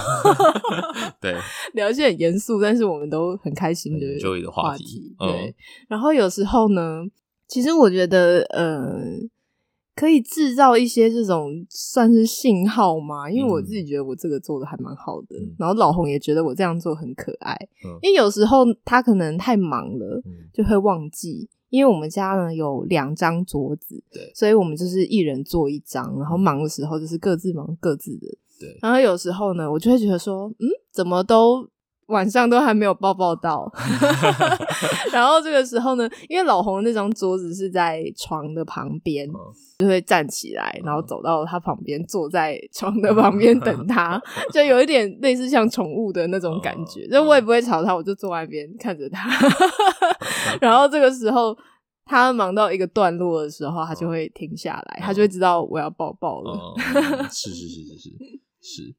对，聊一些很严肃，但是我们都很开心的的话题，对。然后有时候呢，其实我觉得，呃。可以制造一些这种算是信号吗？因为我自己觉得我这个做的还蛮好的，然后老红也觉得我这样做很可爱。因为有时候他可能太忙了，就会忘记。因为我们家呢有两张桌子，对，所以我们就是一人坐一张，然后忙的时候就是各自忙各自的。对，然后有时候呢，我就会觉得说，嗯，怎么都。晚上都还没有抱抱到，然后这个时候呢，因为老红那张桌子是在床的旁边，就会站起来，然后走到他旁边，坐在床的旁边 等他，就有一点类似像宠物的那种感觉。就我也不会吵他，我就坐在那边看着他。然后这个时候，他忙到一个段落的时候，他就会停下来，他就会知道我要抱抱了。是是是是是是。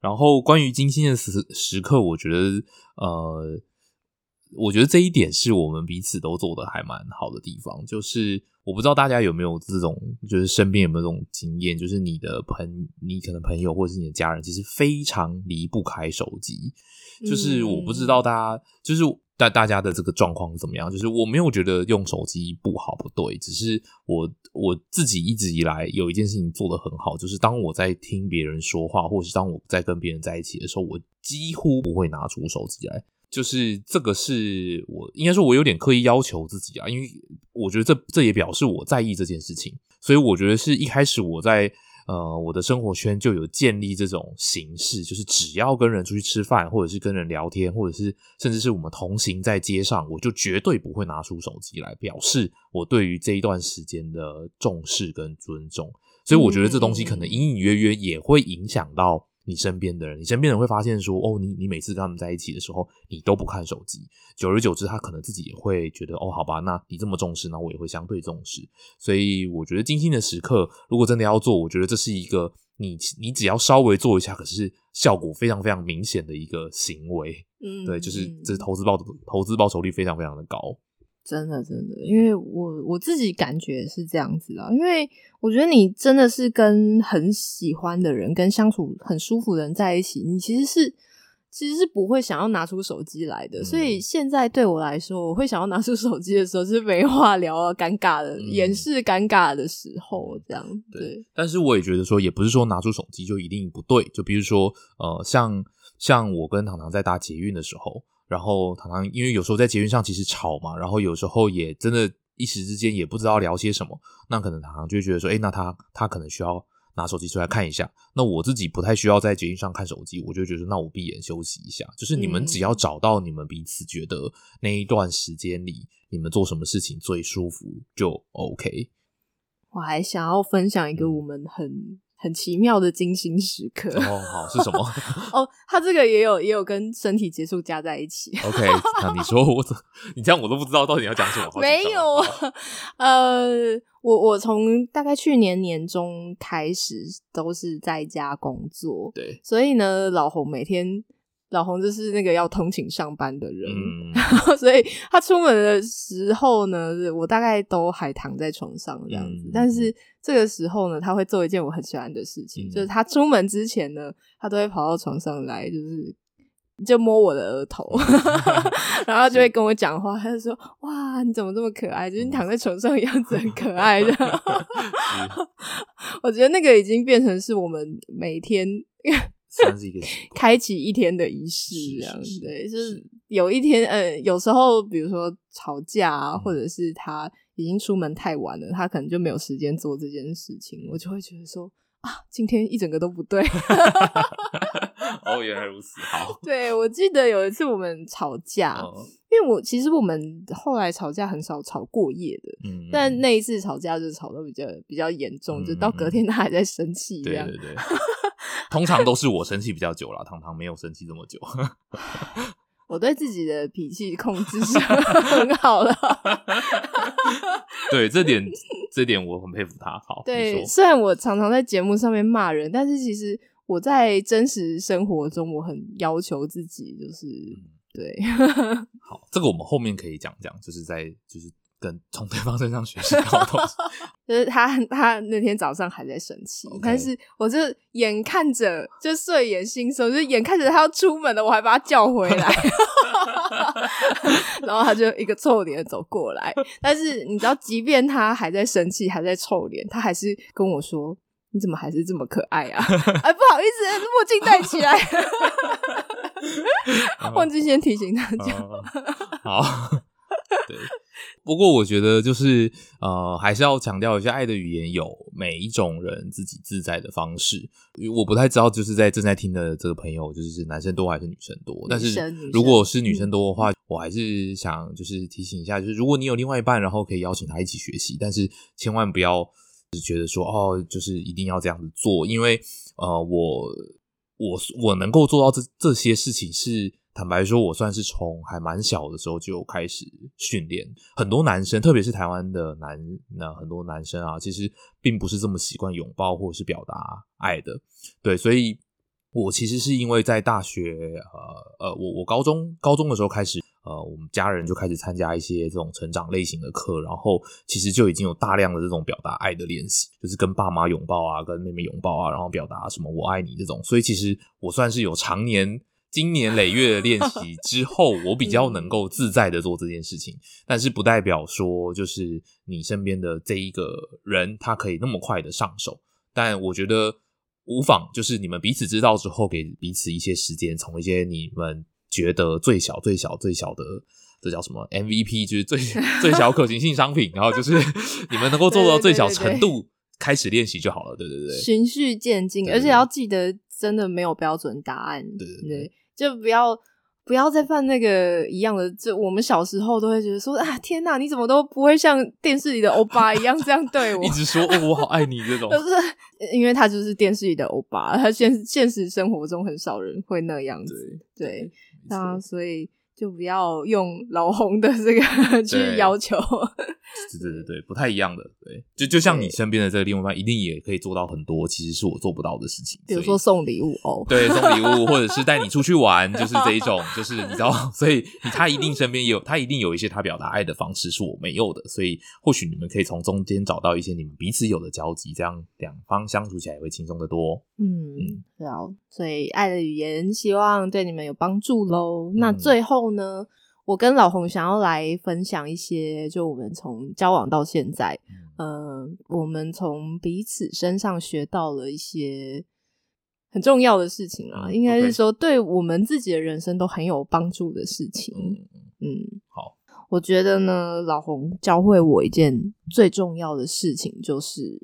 然后关于金星的时时刻，我觉得，呃，我觉得这一点是我们彼此都做的还蛮好的地方。就是我不知道大家有没有这种，就是身边有没有这种经验，就是你的朋，你可能朋友或者是你的家人，其实非常离不开手机。就是我不知道大家，就是。但大家的这个状况怎么样？就是我没有觉得用手机不好不对，只是我我自己一直以来有一件事情做得很好，就是当我在听别人说话，或者是当我在跟别人在一起的时候，我几乎不会拿出手机来。就是这个是我应该说，我有点刻意要求自己啊，因为我觉得这这也表示我在意这件事情，所以我觉得是一开始我在。呃，我的生活圈就有建立这种形式，就是只要跟人出去吃饭，或者是跟人聊天，或者是甚至是我们同行在街上，我就绝对不会拿出手机来表示我对于这一段时间的重视跟尊重。所以我觉得这东西可能隐隐约约也会影响到。你身边的人，你身边人会发现说，哦，你你每次跟他们在一起的时候，你都不看手机，久而久之，他可能自己也会觉得，哦，好吧，那你这么重视，那我也会相对重视。所以我觉得精心的时刻，如果真的要做，我觉得这是一个你你只要稍微做一下，可是效果非常非常明显的一个行为。嗯，对，就是这投资报投资报酬率非常非常的高。真的，真的，因为我我自己感觉是这样子啊，因为我觉得你真的是跟很喜欢的人、跟相处很舒服的人在一起，你其实是其实是不会想要拿出手机来的。所以现在对我来说，我会想要拿出手机的时候，是没话聊啊，尴尬的，掩饰尴尬的时候，这样对。但是我也觉得说，也不是说拿出手机就一定不对，就比如说呃，像。像我跟糖糖在搭捷运的时候，然后糖糖因为有时候在捷运上其实吵嘛，然后有时候也真的，一时之间也不知道聊些什么，那可能糖糖就会觉得说，哎，那他他可能需要拿手机出来看一下。那我自己不太需要在捷运上看手机，我就觉得那我闭眼休息一下。就是你们只要找到你们彼此觉得那一段时间里你们做什么事情最舒服，就 OK。我还想要分享一个我们很。很奇妙的精心时刻哦，好是什么？哦，他这个也有也有跟身体结束加在一起。OK，那你说我，你这样我都不知道到底要讲什么。没有，呃，我我从大概去年年中开始都是在家工作，对，所以呢，老红每天。老红就是那个要通勤上班的人，所以他出门的时候呢，我大概都还躺在床上这样子。但是这个时候呢，他会做一件我很喜欢的事情，就是他出门之前呢，他都会跑到床上来，就是就摸我的额头，然后就会跟我讲话。他就说：“哇，你怎么这么可爱？就是你躺在床上样子很可爱的。”我觉得那个已经变成是我们每天。算是一个 开启一天的仪式，这样对，就是有一天，呃，有时候比如说吵架啊，或者是他已经出门太晚了，他可能就没有时间做这件事情，我就会觉得说啊，今天一整个都不对。哦，原来如此，好。对，我记得有一次我们吵架，因为我其实我们后来吵架很少吵过夜的，嗯，但那一次吵架就吵得比较比较严重，就到隔天他还在生气，这样对对。通常都是我生气比较久了，糖糖没有生气这么久。我对自己的脾气控制是很好了。对这点，这点我很佩服他。好，对，虽然我常常在节目上面骂人，但是其实我在真实生活中，我很要求自己，就是对。好，这个我们后面可以讲讲，就是在就是。跟从对方身上学习到东西，就是他他那天早上还在生气，但是我就眼看着就睡眼惺忪，就眼看着他要出门了，我还把他叫回来，然后他就一个臭脸走过来，但是你知道，即便他还在生气，还在臭脸，他还是跟我说：“你怎么还是这么可爱啊？”哎，不好意思，墨镜戴起来，忘记先提醒大家。好，对。不过我觉得就是呃，还是要强调一下，爱的语言有每一种人自己自在的方式。我不太知道，就是在正在听的这个朋友，就是男生多还是女生多？但是如果是女生多的话，我还是想就是提醒一下，就是如果你有另外一半，然后可以邀请他一起学习，但是千万不要是觉得说哦，就是一定要这样子做，因为呃，我我我能够做到这这些事情是。坦白说，我算是从还蛮小的时候就开始训练。很多男生，特别是台湾的男，那很多男生啊，其实并不是这么习惯拥抱或者是表达爱的。对，所以我其实是因为在大学，呃呃，我我高中高中的时候开始，呃，我们家人就开始参加一些这种成长类型的课，然后其实就已经有大量的这种表达爱的练习，就是跟爸妈拥抱啊，跟妹妹拥抱啊，然后表达什么我爱你这种。所以其实我算是有常年。经年累月的练习之后，我比较能够自在的做这件事情，但是不代表说就是你身边的这一个人他可以那么快的上手。但我觉得无妨，就是你们彼此知道之后，给彼此一些时间，从一些你们觉得最小、最小、最小的，这叫什么 MVP，就是最 最小可行性商品，然后就是你们能够做到最小程度开始练习就好了。对对对，循序渐进，而且要记得，真的没有标准答案。对对对。就不要不要再犯那个一样的，就我们小时候都会觉得说啊，天哪，你怎么都不会像电视里的欧巴一样这样对我，一直说哦，我好爱你这种，就是因为他就是电视里的欧巴，他现现实生活中很少人会那样子，对，那所以。就不要用老红的这个 去要求，对对对对，不太一样的，对，就就像你身边的这个另外一半，一定也可以做到很多，其实是我做不到的事情，比如说送礼物哦，对，送礼物或者是带你出去玩，就是这一种，就是你知道，所以他一定身边有，他一定有一些他表达爱的方式是我没有的，所以或许你们可以从中间找到一些你们彼此有的交集，这样两方相处起来也会轻松得多。嗯，好，所以爱的语言希望对你们有帮助喽。那最后。呢，我跟老红想要来分享一些，就我们从交往到现在，嗯，我们从彼此身上学到了一些很重要的事情啊，嗯应该是说对我们自己的人生都很有帮助的事情。嗯，好，我觉得呢，老红教会我一件最重要的事情，就是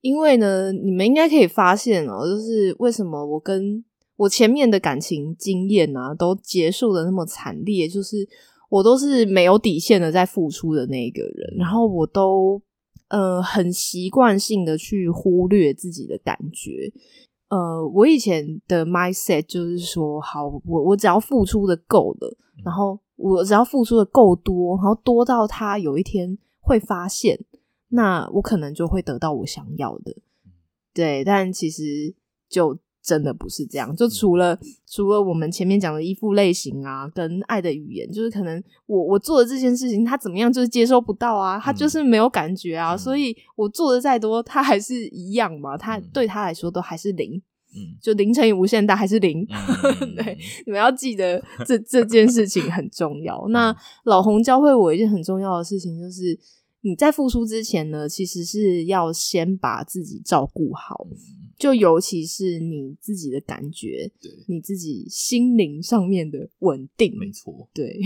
因为呢，你们应该可以发现哦，就是为什么我跟我前面的感情经验啊，都结束的那么惨烈，就是我都是没有底线的在付出的那一个人，然后我都呃很习惯性的去忽略自己的感觉。呃，我以前的 mindset 就是说，好，我我只要付出的够了，然后我只要付出的够多，然后多到他有一天会发现，那我可能就会得到我想要的。对，但其实就真的不是这样。就除了除了我们前面讲的依附类型啊，跟爱的语言，就是可能我我做的这件事情，他怎么样就是接收不到啊，他就是没有感觉啊，嗯所以我做的再多，他还是一样嘛，他嗯对他来说都还是零。嗯就零乘以无限大还是零，嗯 对，你们要记得这这件事情很重要。那老洪教会我一件很重要的事情，就是你在付出之前呢，其实是要先把自己照顾好，就尤其是你自己的感觉，对，你自己心灵上面的稳定。没错。对，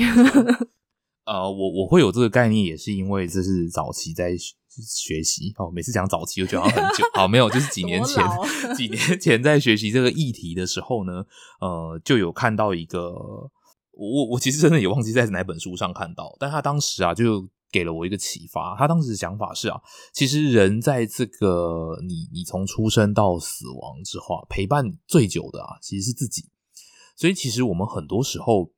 呃，我我会有这个概念，也是因为这是早期在学学习哦。每次讲早期，就觉得很久。好，没有，就是几年前几年前在学习这个议题的时候呢，呃，就有看到一个，我我其实真的也忘记在哪本书上看到，但他当时啊就给了我一个启发。他当时的想法是啊，其实人在这个你你从出生到死亡之后啊，陪伴最久的啊，其实是自己。所以其实我们很多时候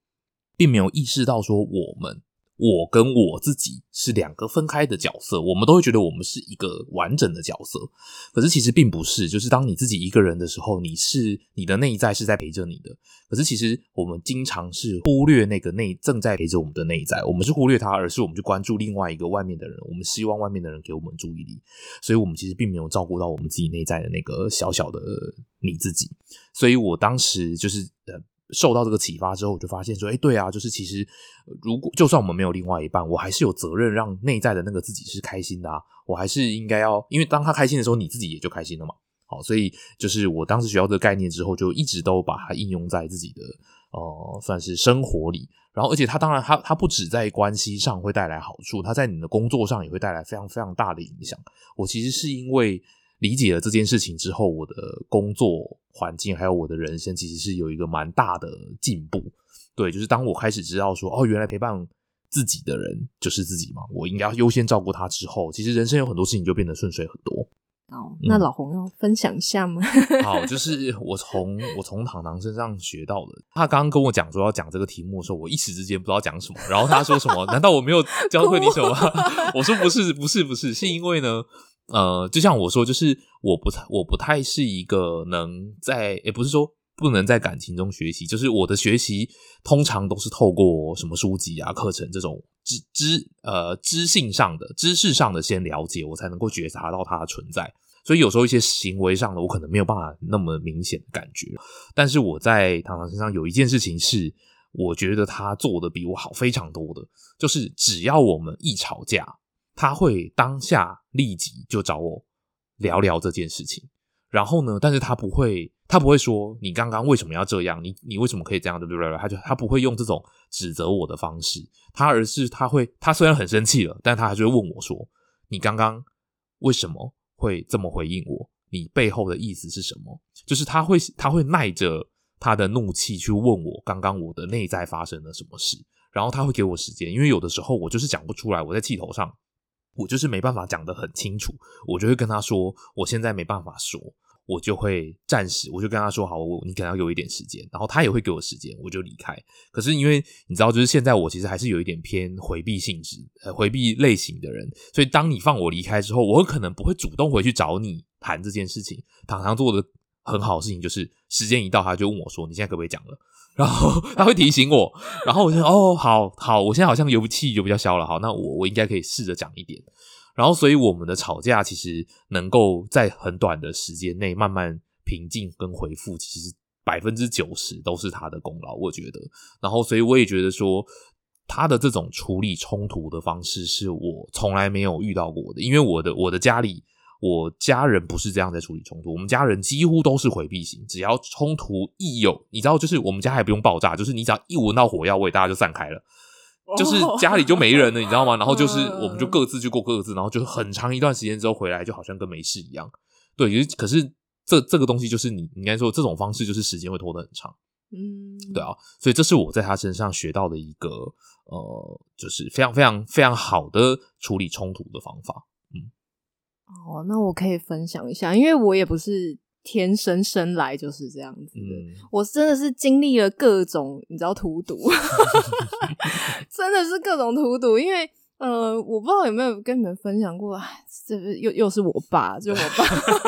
并没有意识到说我们。我跟我自己是两个分开的角色，我们都会觉得我们是一个完整的角色，可是其实并不是。就是当你自己一个人的时候，你是你的内在是在陪着你的，可是其实我们经常是忽略那个内正在陪着我们的内在，我们是忽略它，而是我们去关注另外一个外面的人，我们希望外面的人给我们注意力，所以我们其实并没有照顾到我们自己内在的那个小小的你自己。所以我当时就是呃。受到这个启发之后，我就发现说，哎，对啊，就是其实如果就算我们没有另外一半，我还是有责任让内在的那个自己是开心的啊。我还是应该要，因为当他开心的时候，你自己也就开心了嘛。好，所以就是我当时学到这个概念之后，就一直都把它应用在自己的呃，算是生活里。然后，而且它当然它它不止在关系上会带来好处，它在你的工作上也会带来非常非常大的影响。我其实是因为理解了这件事情之后，我的工作环境还有我的人生，其实是有一个蛮大的进步。对，就是当我开始知道说，哦，原来陪伴自己的人就是自己嘛，我应该要优先照顾他之后，其实人生有很多事情就变得顺遂很多。哦，那老洪要分享一下吗？好，就是我从我从糖糖身上学到的。他刚刚跟我讲说要讲这个题目的时候，我一时之间不知道讲什么。然后他说什么？难道我没有教会你什么？我说不是，不是，不是，是因为呢，呃，就像我说，就是我不太，我不太是一个能在，也不是说不能在感情中学习，就是我的学习通常都是透过什么书籍啊、课程这种知知呃知性上的、知识上的先了解，我才能够觉察到它的存在。所以有时候一些行为上的，我可能没有办法那么明显的感觉。但是我在糖糖身上有一件事情是，我觉得他做的比我好非常多的，就是只要我们一吵架，他会当下立即就找我聊聊这件事情。然后呢，但是他不会，他不会说你刚刚为什么要这样，你你为什么可以这样，对不对？他就他不会用这种指责我的方式，他而是他会，他虽然很生气了，但他还是会问我说，你刚刚为什么会这么回应我？你背后的意思是什么？就是他会他会耐着他的怒气去问我刚刚我的内在发生了什么事，然后他会给我时间，因为有的时候我就是讲不出来，我在气头上，我就是没办法讲得很清楚，我就会跟他说我现在没办法说，我就会暂时我就跟他说好，我你可能要给我一点时间，然后他也会给我时间，我就离开。可是因为你知道，就是现在我其实还是有一点偏回避性质、呃回避类型的人，所以当你放我离开之后，我可能不会主动回去找你谈这件事情。糖糖做的很好的事情就是时间一到，他就问我说：“你现在可不可以讲了？” 然后他会提醒我，然后我就哦，好好，我现在好像油气就比较消了，好，那我我应该可以试着讲一点。然后，所以我们的吵架其实能够在很短的时间内慢慢平静跟回复，其实百分之九十都是他的功劳，我觉得。然后，所以我也觉得说，他的这种处理冲突的方式是我从来没有遇到过的，因为我的我的家里，我家人不是这样在处理冲突，我们家人几乎都是回避型，只要冲突一有，你知道，就是我们家还不用爆炸，就是你只要一闻到火药味，大家就散开了。就是家里就没人了，你知道吗？然后就是我们就各自去过各自，然后就是很长一段时间之后回来，就好像跟没事一样。对，可是这这个东西就是你应该说这种方式就是时间会拖得很长。嗯，对啊，所以这是我在他身上学到的一个呃，就是非常非常非常好的处理冲突的方法。嗯，哦，那我可以分享一下，因为我也不是。天生生来就是这样子的，我真的是经历了各种，你知道荼毒，真的是各种荼毒。因为呃，我不知道有没有跟你们分享过，这又又是我爸，就我爸。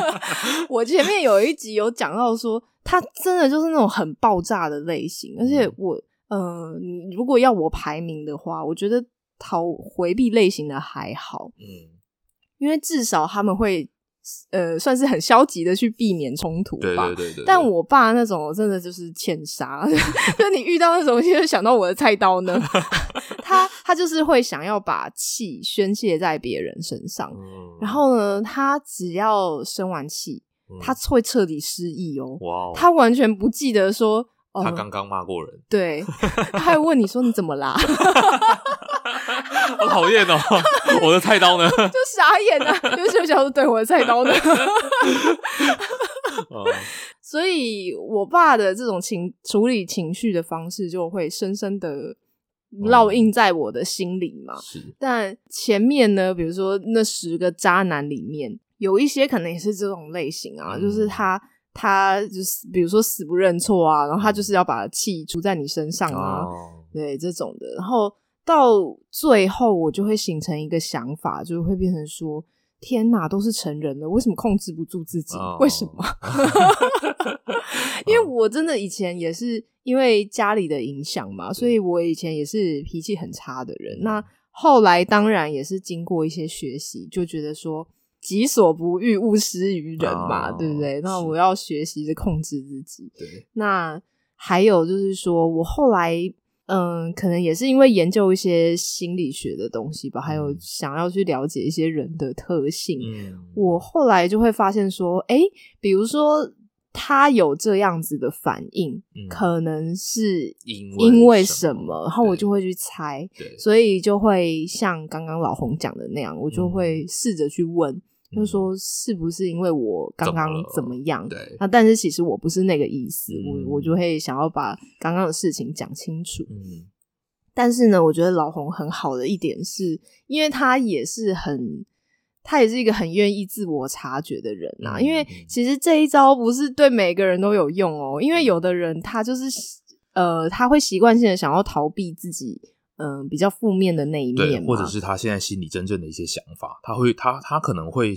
我前面有一集有讲到说，他真的就是那种很爆炸的类型，而且我呃，如果要我排名的话，我觉得逃回避类型的还好，嗯，因为至少他们会。呃，算是很消极的去避免冲突吧。对对对。但我爸那种真的就是欠杀，就你遇到那种，就想到我的菜刀呢。他他就是会想要把气宣泄在别人身上，然后呢，他只要生完气，他会彻底失忆哦。哇！他完全不记得说，他刚刚骂过人。对，他还问你说你怎么啦？好讨厌哦！我的菜刀呢？就傻眼啊！就就想说，对我的菜刀呢？所以，我爸的这种情处理情绪的方式，就会深深的烙印在我的心里嘛。是。但前面呢，比如说那十个渣男里面，有一些可能也是这种类型啊，就是他他就是比如说死不认错啊，然后他就是要把气出在你身上啊，对这种的，然后。到最后，我就会形成一个想法，就会变成说：天哪，都是成人了，为什么控制不住自己？为什么？因为我真的以前也是因为家里的影响嘛，所以我以前也是脾气很差的人。那后来当然也是经过一些学习，就觉得说“己所不欲，勿施于人”嘛，对不对？那我要学习着控制自己。对，那还有就是说我后来。嗯，可能也是因为研究一些心理学的东西吧，还有想要去了解一些人的特性。我后来就会发现说，哎，比如说他有这样子的反应，可能是因为什么，然后我就会去猜，所以就会像刚刚老洪讲的那样，我就会试着去问。就说是不是因为我刚刚怎么样？对，那但是其实我不是那个意思，我我就会想要把刚刚的事情讲清楚。嗯，但是呢，我觉得老红很好的一点是，因为他也是很，他也是一个很愿意自我察觉的人呐。因为其实这一招不是对每个人都有用哦，因为有的人他就是呃，他会习惯性的想要逃避自己。嗯，比较负面的那一面，或者是他现在心里真正的一些想法，他会，他他可能会，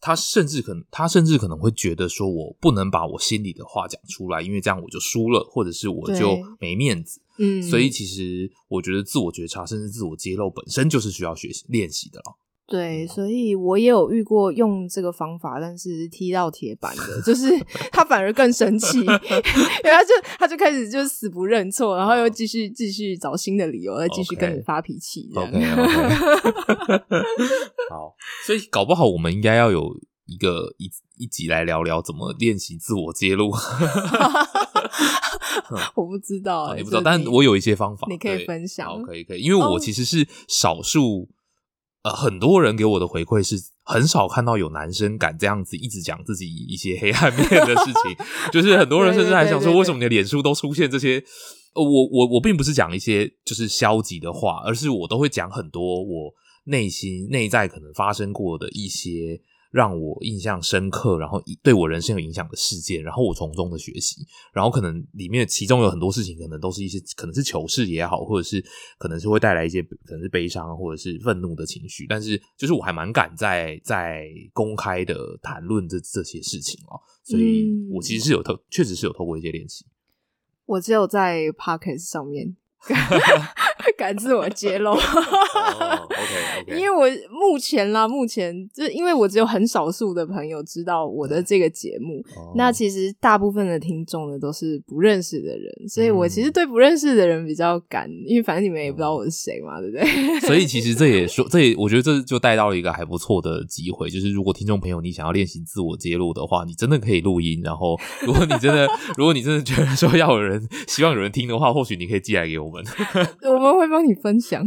他甚至可能，他甚至可能会觉得说，我不能把我心里的话讲出来，因为这样我就输了，或者是我就没面子。嗯，所以其实我觉得自我觉察，甚至自我揭露，本身就是需要学习练习的了。对，所以我也有遇过用这个方法，但是踢到铁板的，就是 他反而更生气，因为他就他就开始就死不认错，然后又继续继续找新的理由，再继续跟你发脾气。OK，好，所以搞不好我们应该要有一个一一集来聊聊怎么练习自我揭露。我不知道，你不知道，但我有一些方法，你可以分享。可以可以，因为我其实是少数。呃，很多人给我的回馈是很少看到有男生敢这样子一直讲自己一些黑暗面的事情，就是很多人甚至还想说，为什么你的脸书都出现这些？呃，我我我并不是讲一些就是消极的话，而是我都会讲很多我内心内在可能发生过的一些。让我印象深刻，然后对我人生有影响的事件，然后我从中的学习，然后可能里面其中有很多事情，可能都是一些可能是糗事也好，或者是可能是会带来一些可能是悲伤或者是愤怒的情绪，但是就是我还蛮敢在在公开的谈论这这些事情哦，所以我其实是有透，确实是有透过一些练习。我只有在 p o c k e t 上面 敢自我揭露。哦，OK OK，因为我目前啦，目前就因为我只有很少数的朋友知道我的这个节目，哦那其实大部分的听众呢都是不认识的人，所以我嗯其实对不认识的人比较敢，因为反正你们也不知道我是谁嘛，对不对？所以其实这也说，这也我觉得这就带到了一个还不错的机会，就是如果听众朋友你想要练习自我揭露的话，你真的可以录音。然后，如果你真的，如果你真的觉得说要有人希望有人听的话，或许你可以寄来给我们。我们会帮你分享，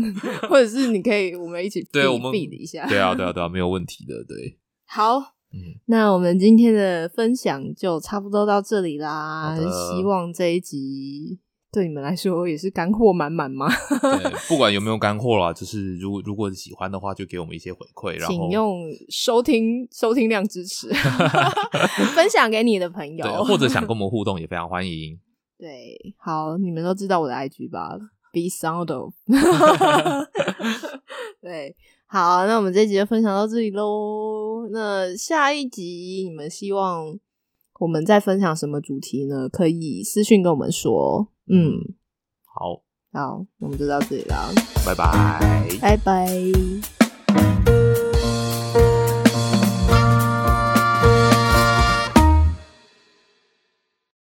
或者是你可以我们一起对我们 feed 一下。对啊，对啊，对啊，没有问题的。对，好，嗯，那我们今天的分享就差不多到这里啦。希望这一集对你们来说也是干货满满嘛？对，不管有没有干货啦，就是如果如果喜欢的话，就给我们一些回馈，然后请用收听收听量支持，分享给你的朋友对，，或者想跟我们互动也非常欢迎。对，好，你们都知道我的 IG 吧？Be sound of，对，好，那我们这一集就分享到这里喽。那下一集你们希望我们再分享什么主题呢？可以私信跟我们说。嗯，好，好，那我们就到这里啦，拜拜。拜拜。